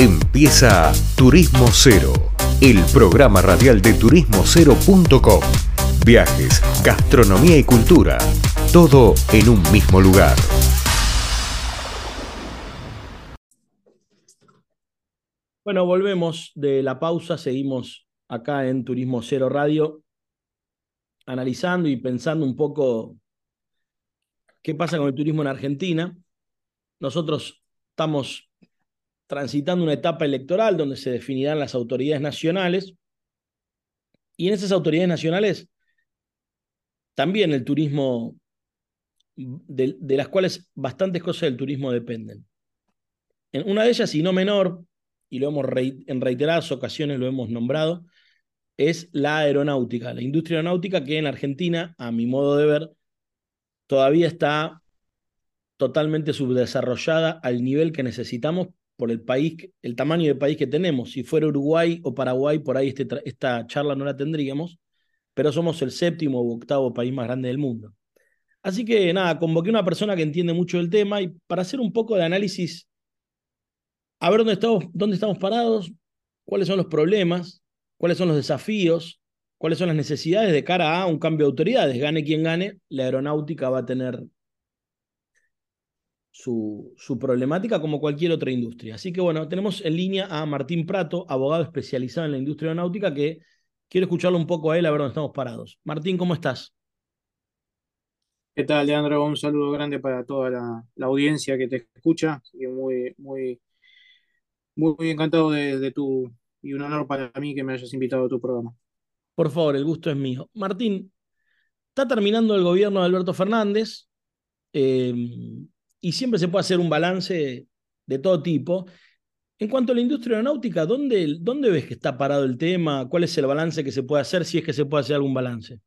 Empieza Turismo Cero, el programa radial de turismocero.com. Viajes, gastronomía y cultura, todo en un mismo lugar. Bueno, volvemos de la pausa, seguimos acá en Turismo Cero Radio, analizando y pensando un poco qué pasa con el turismo en Argentina. Nosotros estamos transitando una etapa electoral donde se definirán las autoridades nacionales. Y en esas autoridades nacionales también el turismo, de, las cuales bastantes cosas del turismo dependen. En una de ellas, y no menor, y lo hemos en reiteradas ocasiones lo hemos nombrado, es la aeronáutica, la industria aeronáutica que en Argentina, a mi modo de ver, todavía está totalmente subdesarrollada al nivel que necesitamos por el país, el tamaño de país que tenemos. Si fuera Uruguay o Paraguay, por ahí este, esta charla no la tendríamos, pero somos el séptimo u octavo país más grande del mundo. Así que nada, convoqué a una persona que entiende mucho del tema y para hacer un poco de análisis, a ver dónde estamos, dónde estamos parados, cuáles son los problemas, cuáles son los desafíos, cuáles son las necesidades de cara a un cambio de autoridades. Gane quien gane, la aeronáutica va a tener su, su, problemática como cualquier otra industria. Así que bueno, tenemos en línea a Martín Prato, abogado especializado en la industria aeronáutica, que quiero escucharlo un poco a él, a ver dónde estamos parados. Martín, ¿cómo estás? ¿Qué tal, Leandro? Un saludo grande para toda la, la audiencia que te escucha. Y muy, muy, muy, muy encantado de, de, tu y un honor para mí que me hayas invitado a tu programa. Por favor, el gusto es mío. Martín, está terminando el gobierno de Alberto Fernández. Eh, y siempre se puede hacer un balance de todo tipo. En cuanto a la industria aeronáutica, ¿dónde, ¿dónde ves que está parado el tema? ¿Cuál es el balance que se puede hacer, si es que se puede hacer algún balance?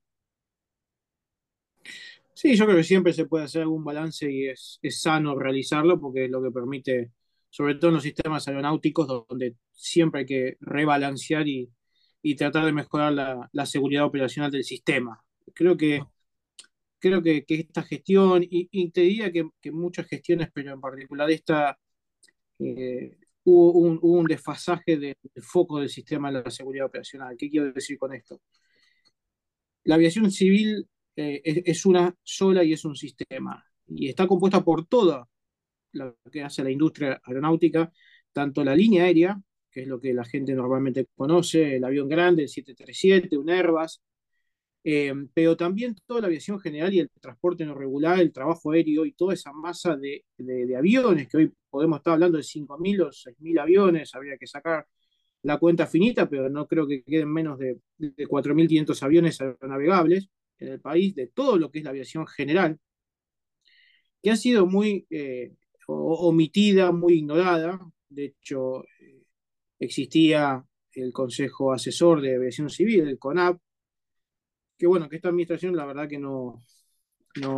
Sí, yo creo que siempre se puede hacer algún balance y es, es sano realizarlo porque es lo que permite, sobre todo en los sistemas aeronáuticos, donde siempre hay que rebalancear y, y tratar de mejorar la, la, seguridad operacional del sistema. Creo que creo que, esta gestión, y, y te diría que, muchas gestiones, pero en particular esta, eh, hubo, un, desfasaje del de foco del sistema de la seguridad operacional. ¿Qué quiero decir con esto? La aviación civil eh, es, es, una sola y es un sistema, y está compuesta por toda lo que hace la industria aeronáutica, tanto la línea aérea, que es lo que la gente normalmente conoce, el avión grande, el 737, un Airbus, eh, pero también toda la aviación general y el transporte no regular, el trabajo aéreo y toda esa masa de, aviones, que hoy podemos estar hablando de 5.000 o 6.000 aviones, habría que sacar la cuenta finita, pero no creo que queden menos de, de 4.500 aviones navegables en el país, de todo lo que es la aviación general, que ha sido muy eh, omitida, muy ignorada. De hecho, eh, existía el Consejo Asesor de Aviación Civil, el CONAP, que bueno, que esta administración la verdad que no, no,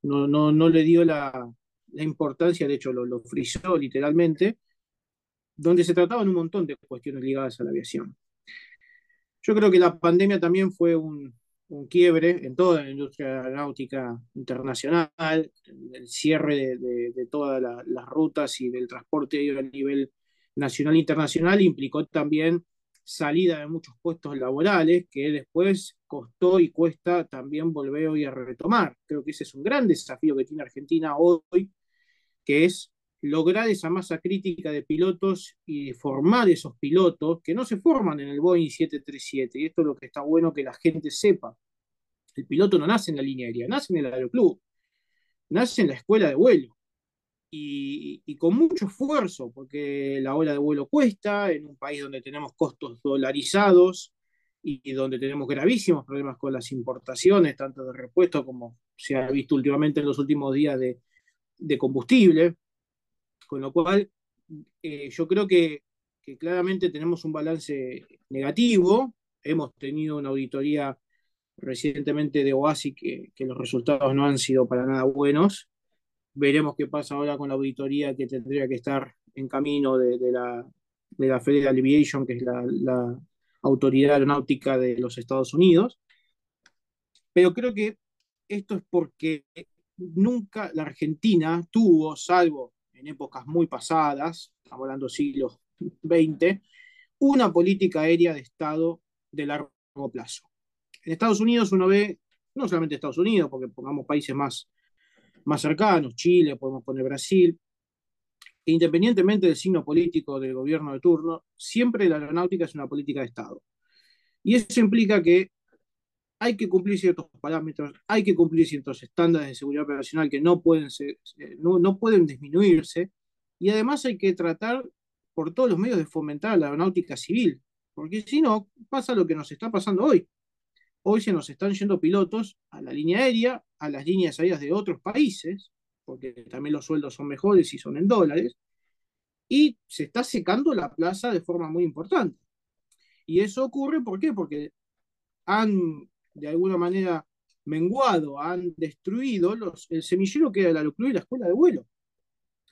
no, no, no le dio la, la, importancia, de hecho lo, lo frizó literalmente, donde se trataban un montón de cuestiones ligadas a la aviación. Yo creo que la pandemia también fue un, un quiebre en toda la industria aeronáutica internacional, el cierre de, todas la, las rutas y del transporte a nivel nacional e internacional implicó también salida de muchos puestos laborales que después costó y cuesta también volver hoy a retomar. Creo que ese es un gran desafío que tiene Argentina hoy, que es lograr esa masa crítica de pilotos y formar esos pilotos que no se forman en el Boeing 737. Y esto es lo que está bueno que la gente sepa. El piloto no nace en la línea aérea, nace en el aeroclub, nace en la escuela de vuelo. Y, y, con mucho esfuerzo, porque la hora de vuelo cuesta, en un país donde tenemos costos dolarizados y, y donde tenemos gravísimos problemas con las importaciones, tanto de repuesto como se ha visto últimamente en los últimos días de, de combustible, con lo cual eh, yo creo que, que, claramente tenemos un balance negativo, hemos tenido una auditoría recientemente de OASI que, que los resultados no han sido para nada buenos, Veremos qué pasa ahora con la auditoría que tendría que estar en camino de, la, de la Federal Aviation, que es la, autoridad aeronáutica de los Estados Unidos. Pero creo que esto es porque nunca la Argentina tuvo, salvo en épocas muy pasadas, estamos hablando siglos 2020, una política aérea de Estado de largo plazo. En Estados Unidos uno ve, no solamente Estados Unidos, porque pongamos países más, más cercanos, Chile, podemos poner Brasil, independientemente del signo político del gobierno de turno, siempre la aeronáutica es una política de Estado. Y eso implica que hay que cumplir ciertos parámetros, hay que cumplir ciertos estándares de seguridad operacional que no pueden, ser, eh, no, no pueden disminuirse, y además hay que tratar por todos los medios de fomentar la aeronáutica civil, porque si no, pasa lo que nos está pasando hoy. Hoy se nos están yendo pilotos a la línea aérea, a las líneas aéreas de otros países, porque también los sueldos son mejores y son en dólares, y se está secando la plaza de forma muy importante. Y eso ocurre, ¿por qué? Porque han, de alguna manera, menguado, han destruido los, el semillero que era la Aeroclub y la escuela de vuelo.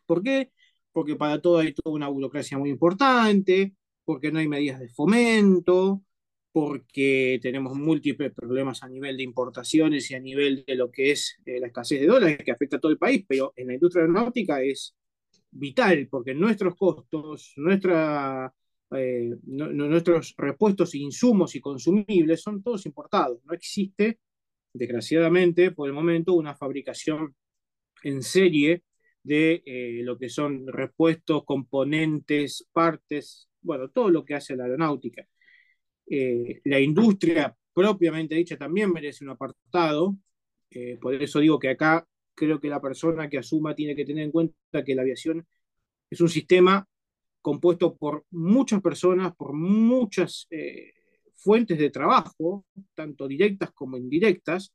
¿Por qué? Porque para todo hay toda una burocracia muy importante, porque no hay medidas de fomento, porque tenemos múltiples problemas a nivel de importaciones y a nivel de lo que es eh, la escasez de dólares que afecta a todo el país, pero en la industria aeronáutica es vital, porque nuestros costos, nuestra, eh, nuestros repuestos, insumos y consumibles son todos importados. No existe, desgraciadamente, por el momento, una fabricación en serie de eh, lo que son repuestos, componentes, partes, bueno, todo lo que hace la aeronáutica. Eh, la industria propiamente dicha también merece un apartado, eh, por eso digo que acá creo que la persona que asuma tiene que tener en cuenta que la aviación es un sistema compuesto por muchas personas, por muchas eh, fuentes de trabajo, tanto directas como indirectas,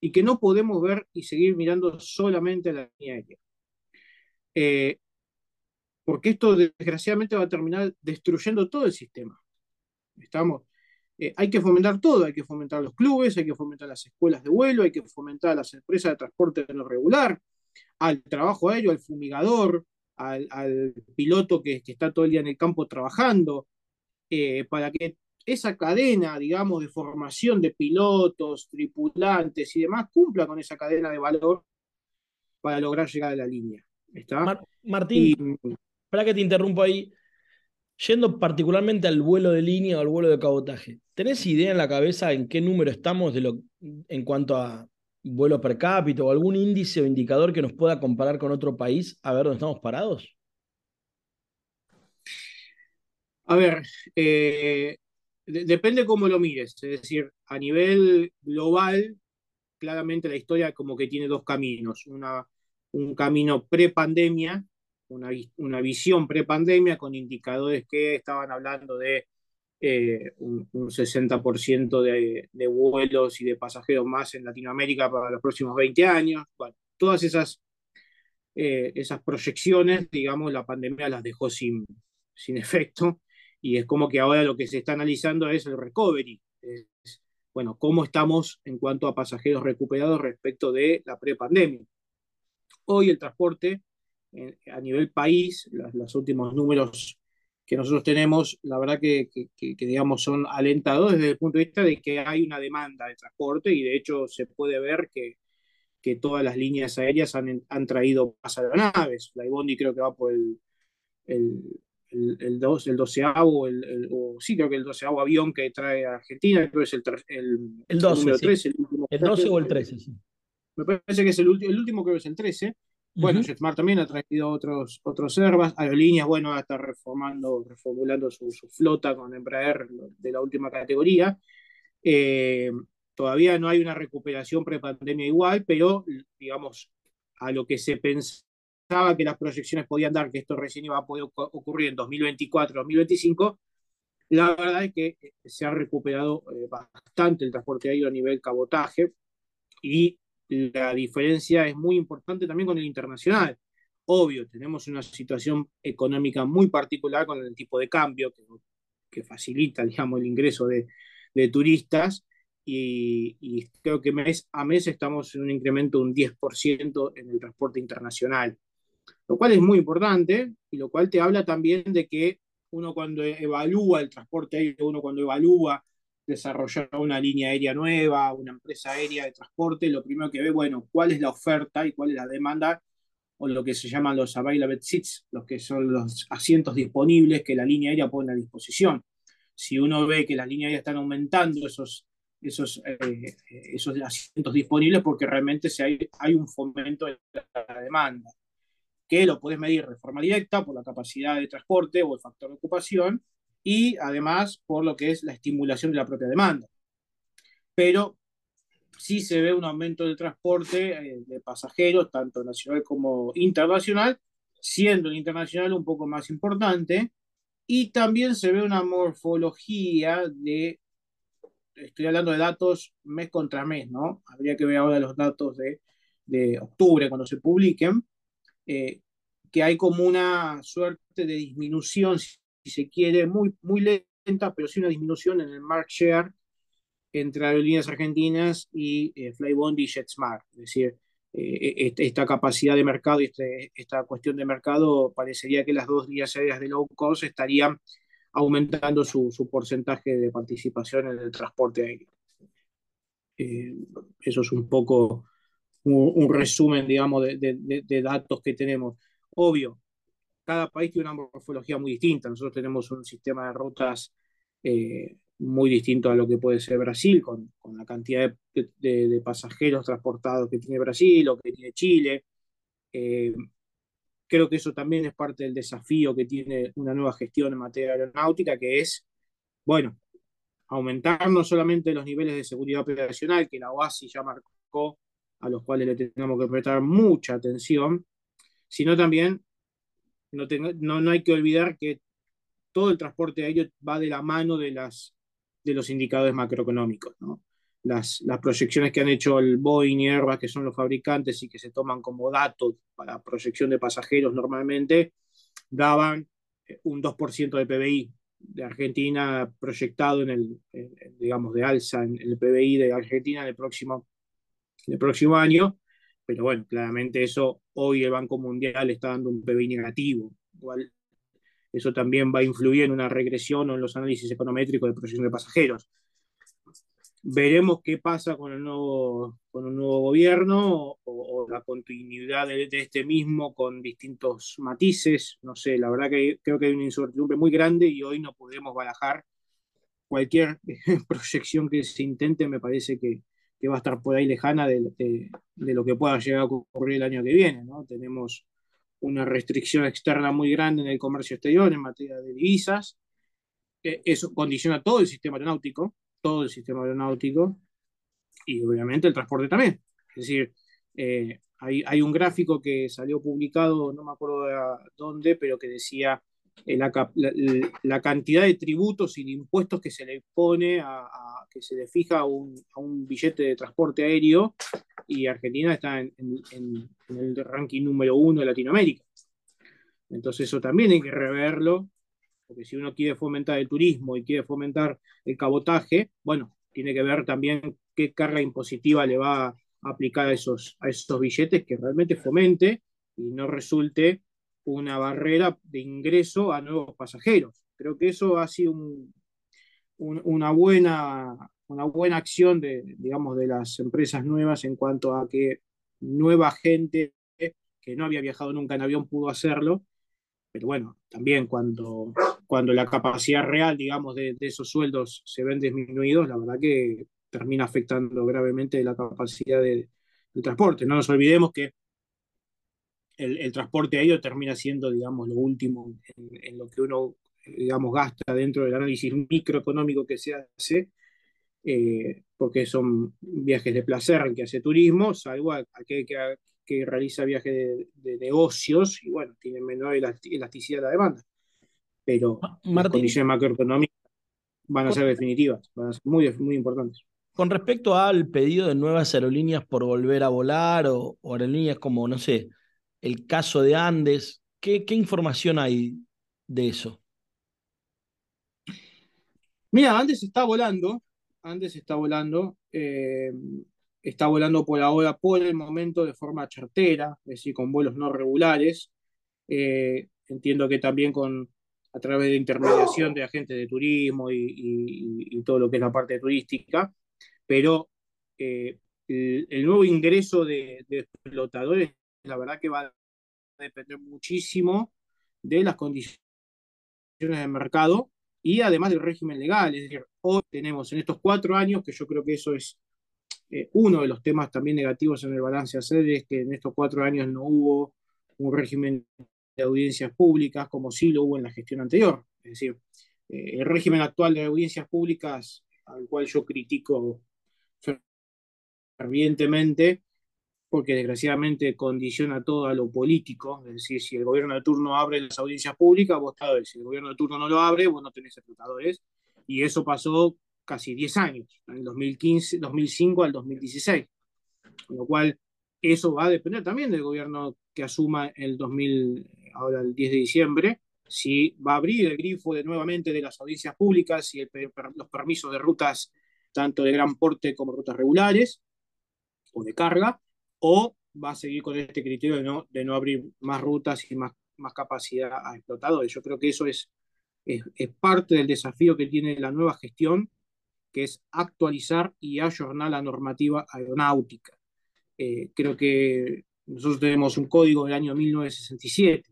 y que no podemos ver y seguir mirando solamente a la línea aérea. porque esto desgraciadamente va a terminar destruyendo todo el sistema. Estamos, eh, hay que fomentar todo, hay que fomentar los clubes, hay que fomentar las escuelas de vuelo, hay que fomentar las empresas de transporte no regular, al trabajo aéreo, al fumigador, al, piloto que, está todo el día en el campo trabajando, eh, para que esa cadena, digamos, de formación de pilotos, tripulantes y demás cumpla con esa cadena de valor para lograr llegar a la línea. ¿Está? Martín, para que te interrumpo ahí, Yendo particularmente al vuelo de línea o al vuelo de cabotaje, ¿tenés idea en la cabeza en qué número estamos de lo, en cuanto a vuelo per cápita o algún índice o indicador que nos pueda comparar con otro país a ver dónde estamos parados? A ver, eh, depende cómo lo mires. Es decir, a nivel global, claramente la historia como que tiene dos caminos. Una, un camino pre-pandemia, una, una visión prepandemia con indicadores que estaban hablando de eh, un, 60% de, de, vuelos y de pasajeros más en Latinoamérica para los próximos 20 años. Bueno, todas esas, eh, esas proyecciones, digamos, la pandemia las dejó sin, sin efecto y es como que ahora lo que se está analizando es el recovery. Bueno, cómo estamos en cuanto a pasajeros recuperados respecto de la prepandemia. Hoy el transporte a nivel país, los, últimos números que nosotros tenemos, la verdad que, digamos son alentados desde el punto de vista de que hay una demanda de transporte y de hecho se puede ver que, que todas las líneas aéreas han, han traído más aeronaves. La Ibondi creo que va por el, el, el, 12, el doceavo, el, o sí, creo que el doceavo avión que trae a Argentina, creo que es el, el, el 12, número 13, el, 12 o el 13, sí. Me parece que es el, el último, creo que es el 13. Bueno, JetSmart también ha traído otros, otros Airbus. Aerolíneas, bueno, estar reformando, reformulando su, flota con Embraer de la última categoría. Eh, todavía no hay una recuperación prepandemia igual, pero digamos, a lo que se pensaba que las proyecciones podían dar, que esto recién iba a poder ocurrir en 2024, 2025, la verdad es que se ha recuperado eh, bastante el transporte aéreo a nivel cabotaje y la diferencia es muy importante también con el internacional. Obvio, tenemos una situación económica muy particular con el tipo de cambio que, que facilita, digamos, el ingreso de, de turistas y, y, creo que mes a mes estamos en un incremento de un 10% en el transporte internacional, lo cual es muy importante y lo cual te habla también de que uno cuando evalúa el transporte aéreo, uno cuando evalúa desarrollar una línea aérea nueva, una empresa aérea de transporte, lo primero que ve, bueno, cuál es la oferta y cuál es la demanda o lo que se llaman los available seats, los que son los asientos disponibles que la línea aérea pone a disposición. Si uno ve que las líneas aéreas están aumentando esos, esos, eh, esos asientos disponibles porque realmente se hay, hay un fomento de la demanda, que lo puedes medir de forma directa por la capacidad de transporte o el factor de ocupación y además por lo que es la estimulación de la propia demanda. Pero sí se ve un aumento del transporte eh, de pasajeros, tanto nacional como internacional, siendo el internacional un poco más importante, y también se ve una morfología de, estoy hablando de datos mes contra mes, ¿no? Habría que ver ahora los datos de, de octubre cuando se publiquen, eh, que hay como una suerte de disminución, se quiere, muy, muy lenta, pero sí una disminución en el market share entre aerolíneas argentinas y eh, Flybond y JetSmart. Es decir, eh, e-, esta capacidad de mercado y este, esta cuestión de mercado parecería que las dos líneas aéreas de low cost estarían aumentando su, su porcentaje de participación en el transporte aéreo. Eh, eso es un poco un, resumen, digamos, de, de, de, datos que tenemos. Obvio, cada país tiene una morfología muy distinta. Nosotros tenemos un sistema de rutas eh, muy distinto a lo que puede ser Brasil, con, con la cantidad de, de, pasajeros transportados que tiene Brasil o que tiene Chile. Eh, creo que eso también es parte del desafío que tiene una nueva gestión en materia aeronáutica, que es, bueno, aumentar no solamente los niveles de seguridad operacional que la OASI ya marcó, a los cuales le tenemos que prestar mucha atención, sino también no, no, no hay que olvidar que todo el transporte aéreo va de la mano de las de los indicadores macroeconómicos. ¿no? Las, las, proyecciones que han hecho el Boeing y Airbus, que son los fabricantes y que se toman como datos para proyección de pasajeros normalmente, daban eh, un 2% de PBI de Argentina proyectado en el, digamos, de alza en el PBI de Argentina en el próximo, en el próximo año. Pero bueno, claramente eso hoy el Banco Mundial está dando un PBI negativo. Igual eso también va a influir en una regresión o en los análisis econométricos de proyección de pasajeros. Veremos qué pasa con el nuevo, con el nuevo gobierno o, la continuidad de, de, este mismo con distintos matices. No sé, la verdad que creo que hay una incertidumbre muy grande y hoy no podemos barajar cualquier proyección que se intente, me parece que, que va a estar por ahí lejana de, de, de, lo que pueda llegar a ocurrir el año que viene. ¿no? Tenemos una restricción externa muy grande en el comercio exterior en materia de divisas. Eh, eso condiciona todo el sistema aeronáutico, todo el sistema aeronáutico y obviamente el transporte también. Es decir, eh, hay, hay, un gráfico que salió publicado, no me acuerdo de dónde, pero que decía la, la, la, cantidad de tributos y de impuestos que se le pone a, a que se le fija a un, a un billete de transporte aéreo y Argentina está en, en, en, el ranking número uno de Latinoamérica. Entonces eso también hay que reverlo, porque si uno quiere fomentar el turismo y quiere fomentar el cabotaje, bueno, tiene que ver también qué carga impositiva le va a aplicar a esos, a esos billetes que realmente fomente y no resulte una barrera de ingreso a nuevos pasajeros. Creo que eso ha sido un, un, una buena una buena acción de, digamos, de las empresas nuevas en cuanto a que nueva gente que no había viajado nunca en avión pudo hacerlo, pero bueno, también cuando, cuando la capacidad real, digamos, de, de esos sueldos se ven disminuidos, la verdad que termina afectando gravemente la capacidad de, del transporte. No nos olvidemos que el, el, transporte aéreo termina siendo, digamos, lo último en, en, lo que uno, digamos, gasta dentro del análisis microeconómico que se hace eh, porque son viajes de placer que hace turismo, salvo aquel que, que realiza viajes de, de, negocios y bueno, tiene menor elasticidad de la demanda. Pero Martín, las condiciones macroeconómicas van a ser definitivas, van a ser muy, muy importantes. Con respecto al pedido de nuevas aerolíneas por volver a volar o, o aerolíneas como, no sé, el caso de Andes, ¿qué, información hay de eso? Mira, Andes está volando, antes está volando, eh, está volando por ahora, por el momento, de forma chartera, es decir, con vuelos no regulares. Eh, entiendo que también con, a través de intermediación de agentes de turismo y, todo lo que es la parte turística, pero eh, el, el, nuevo ingreso de, de, explotadores, la verdad que va depender muchísimo de las condiciones de mercado y además del régimen legal. Es decir, hoy tenemos en estos cuatro años, que yo creo que eso es eh, uno de los temas también negativos en el balance a hacer, es que en estos cuatro años no hubo un régimen de audiencias públicas como sí lo hubo en la gestión anterior. Es decir, eh, el régimen actual de audiencias públicas, al cual yo critico fervientemente, porque desgraciadamente condiciona todo a lo político, es decir, si el gobierno de turno abre las audiencias públicas, vos sabés, si el gobierno de turno no lo abre, vos no tenés explotadores, y eso pasó casi 10 años, en el 2015, 2005 al 2016, con lo cual eso va a depender también del gobierno que asuma el 2000, ahora el 10 de diciembre, si va a abrir el grifo de, nuevamente de las audiencias públicas, si los permisos de rutas, tanto de gran porte como rutas regulares o de carga, o va a seguir con este criterio de no, de no abrir más rutas y más, más capacidad a explotadores. Yo creo que eso es, es, parte del desafío que tiene la nueva gestión, que es actualizar y ayornar la normativa aeronáutica. Eh, creo que nosotros tenemos un código del año 1967,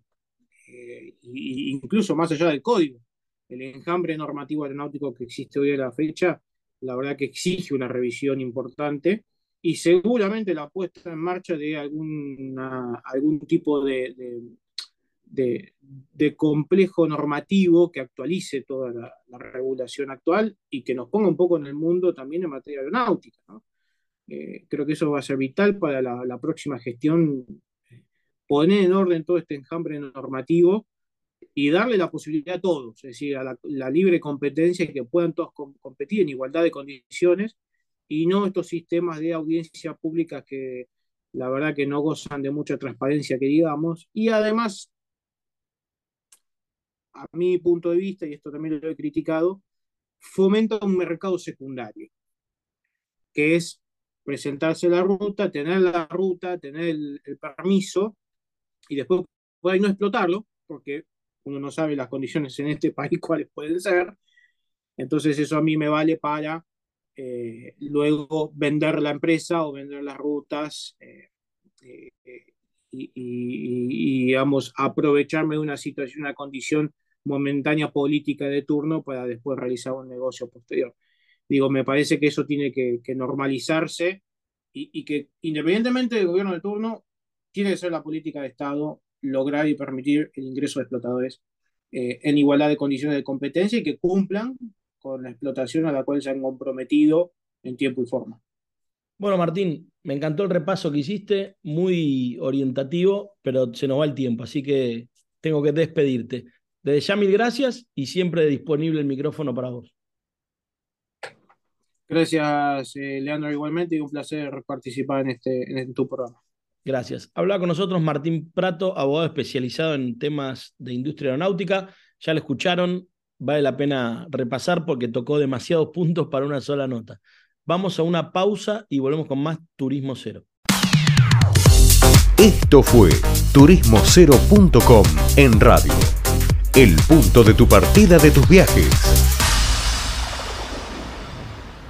e incluso más allá del código, el enjambre normativo aeronáutico que existe hoy a la fecha, la verdad que exige una revisión importante y seguramente la puesta en marcha de alguna, algún tipo de, de, de, complejo normativo que actualice toda la, regulación actual y que nos ponga un poco en el mundo también en materia aeronáutica. Eh, creo que eso va a ser vital para la, la, próxima gestión, poner en orden todo este enjambre normativo y darle la posibilidad a todos, es decir, a la, la libre competencia y que puedan todos competir en igualdad de condiciones y no estos sistemas de audiencia pública que la verdad que no gozan de mucha transparencia, que digamos, y además, a mi punto de vista, y esto también lo he criticado, fomenta un mercado secundario, que es presentarse la ruta, tener la ruta, tener el, permiso, y después puede no explotarlo, porque uno no sabe las condiciones en este país cuáles pueden ser, entonces eso a mí me vale para eh, luego vender la empresa o vender las rutas eh, eh, y, y, digamos, aprovecharme de una situación, una condición momentánea política de turno para después realizar un negocio posterior. Digo, me parece que eso tiene que, normalizarse y, y, que independientemente del gobierno de turno, tiene que ser la política de Estado lograr y permitir el ingreso de explotadores en igualdad de condiciones de competencia y que cumplan con la explotación a la cual se han comprometido en tiempo y forma. Bueno, Martín, me encantó el repaso que hiciste, muy orientativo, pero se nos va el tiempo, así que tengo que despedirte. Desde ya mil gracias y siempre disponible el micrófono para vos. Gracias, eh, Leandro, igualmente, y un placer participar en, este, en tu programa. Gracias. Habla con nosotros Martín Prato, abogado especializado en temas de industria aeronáutica. Ya lo escucharon, vale la pena repasar porque tocó demasiados puntos para una sola nota. Vamos a una pausa y volvemos con más Turismo Cero. Esto fue turismocero.com en radio. El punto de tu partida de tus viajes.